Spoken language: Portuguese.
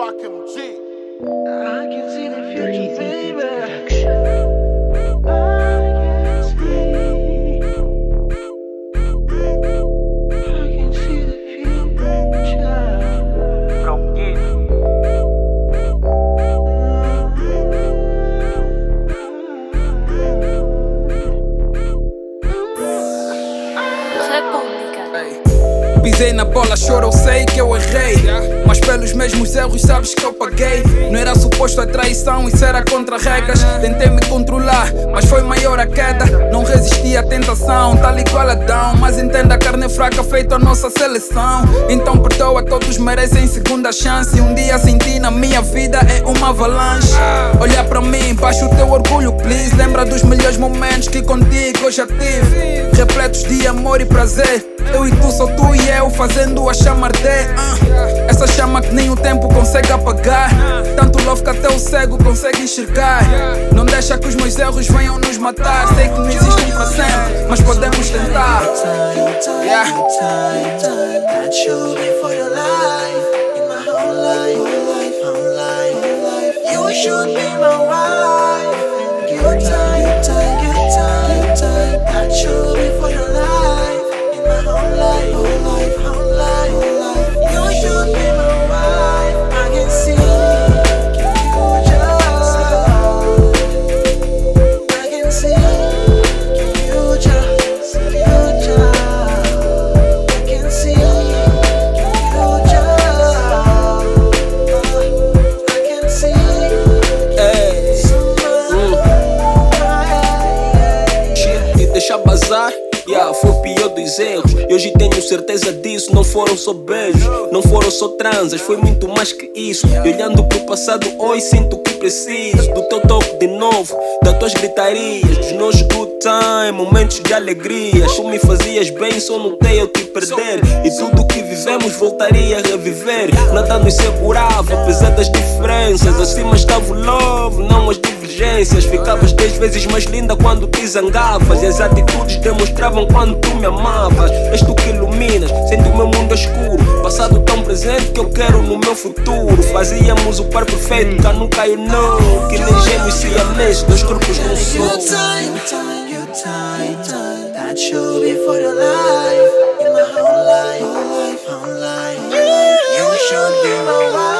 fucking G. I can see the future, baby. I can see. I can see the future. República. Pisei na bola, choro, eu sei que eu errei. Mas pelos mesmos erros, sabes que eu paguei. Não era suposto a traição, isso era contra regras. Tentei me controlar, mas foi maior a queda. Não resisti à tentação, tal igual Adão. Mas entenda a carne fraca feita a nossa seleção. Então perdoa, todos merecem segunda chance. Um dia senti na minha vida é uma avalanche. Olha para mim, baixa o teu orgulho, please. Lembra dos melhores momentos que contigo eu já tive. Repletos de amor e prazer. Eu e tu, só tu e eu fazendo a chama arder. Chama que nem o tempo consegue apagar. Tanto love que até o cego consegue enxergar. Não deixa que os meus erros venham nos matar. Sei que não existem para sempre, mas podemos tentar. Yeah. Should be my wife. Good time, time, good time, time. That should Yeah, foi o pior dos erros. E hoje tenho certeza disso. Não foram só beijos, não foram só transas. Foi muito mais que isso. E olhando pro passado, hoje sinto que preciso do teu toque de novo, das tuas gritarias, dos nossos good time, momentos de alegrias. Tu me fazias bem, só notei eu te perder. E tudo que vivemos voltaria a reviver. Nada nos segurava, apesar das diferenças. Acima estava o love, não as divergências. Ficavas dez vezes mais linda quando te zangavas. E as atitudes demonstravam quando tu me amavas. És tu que iluminas, sendo o meu mundo escuro. Passado presente que eu quero no meu futuro. Fazíamos o par perfeito, cá nunca caiu não. Que nem gêmeos se amês, dois corpos num só. That should for your life, in my whole life, whole life, whole life. You my.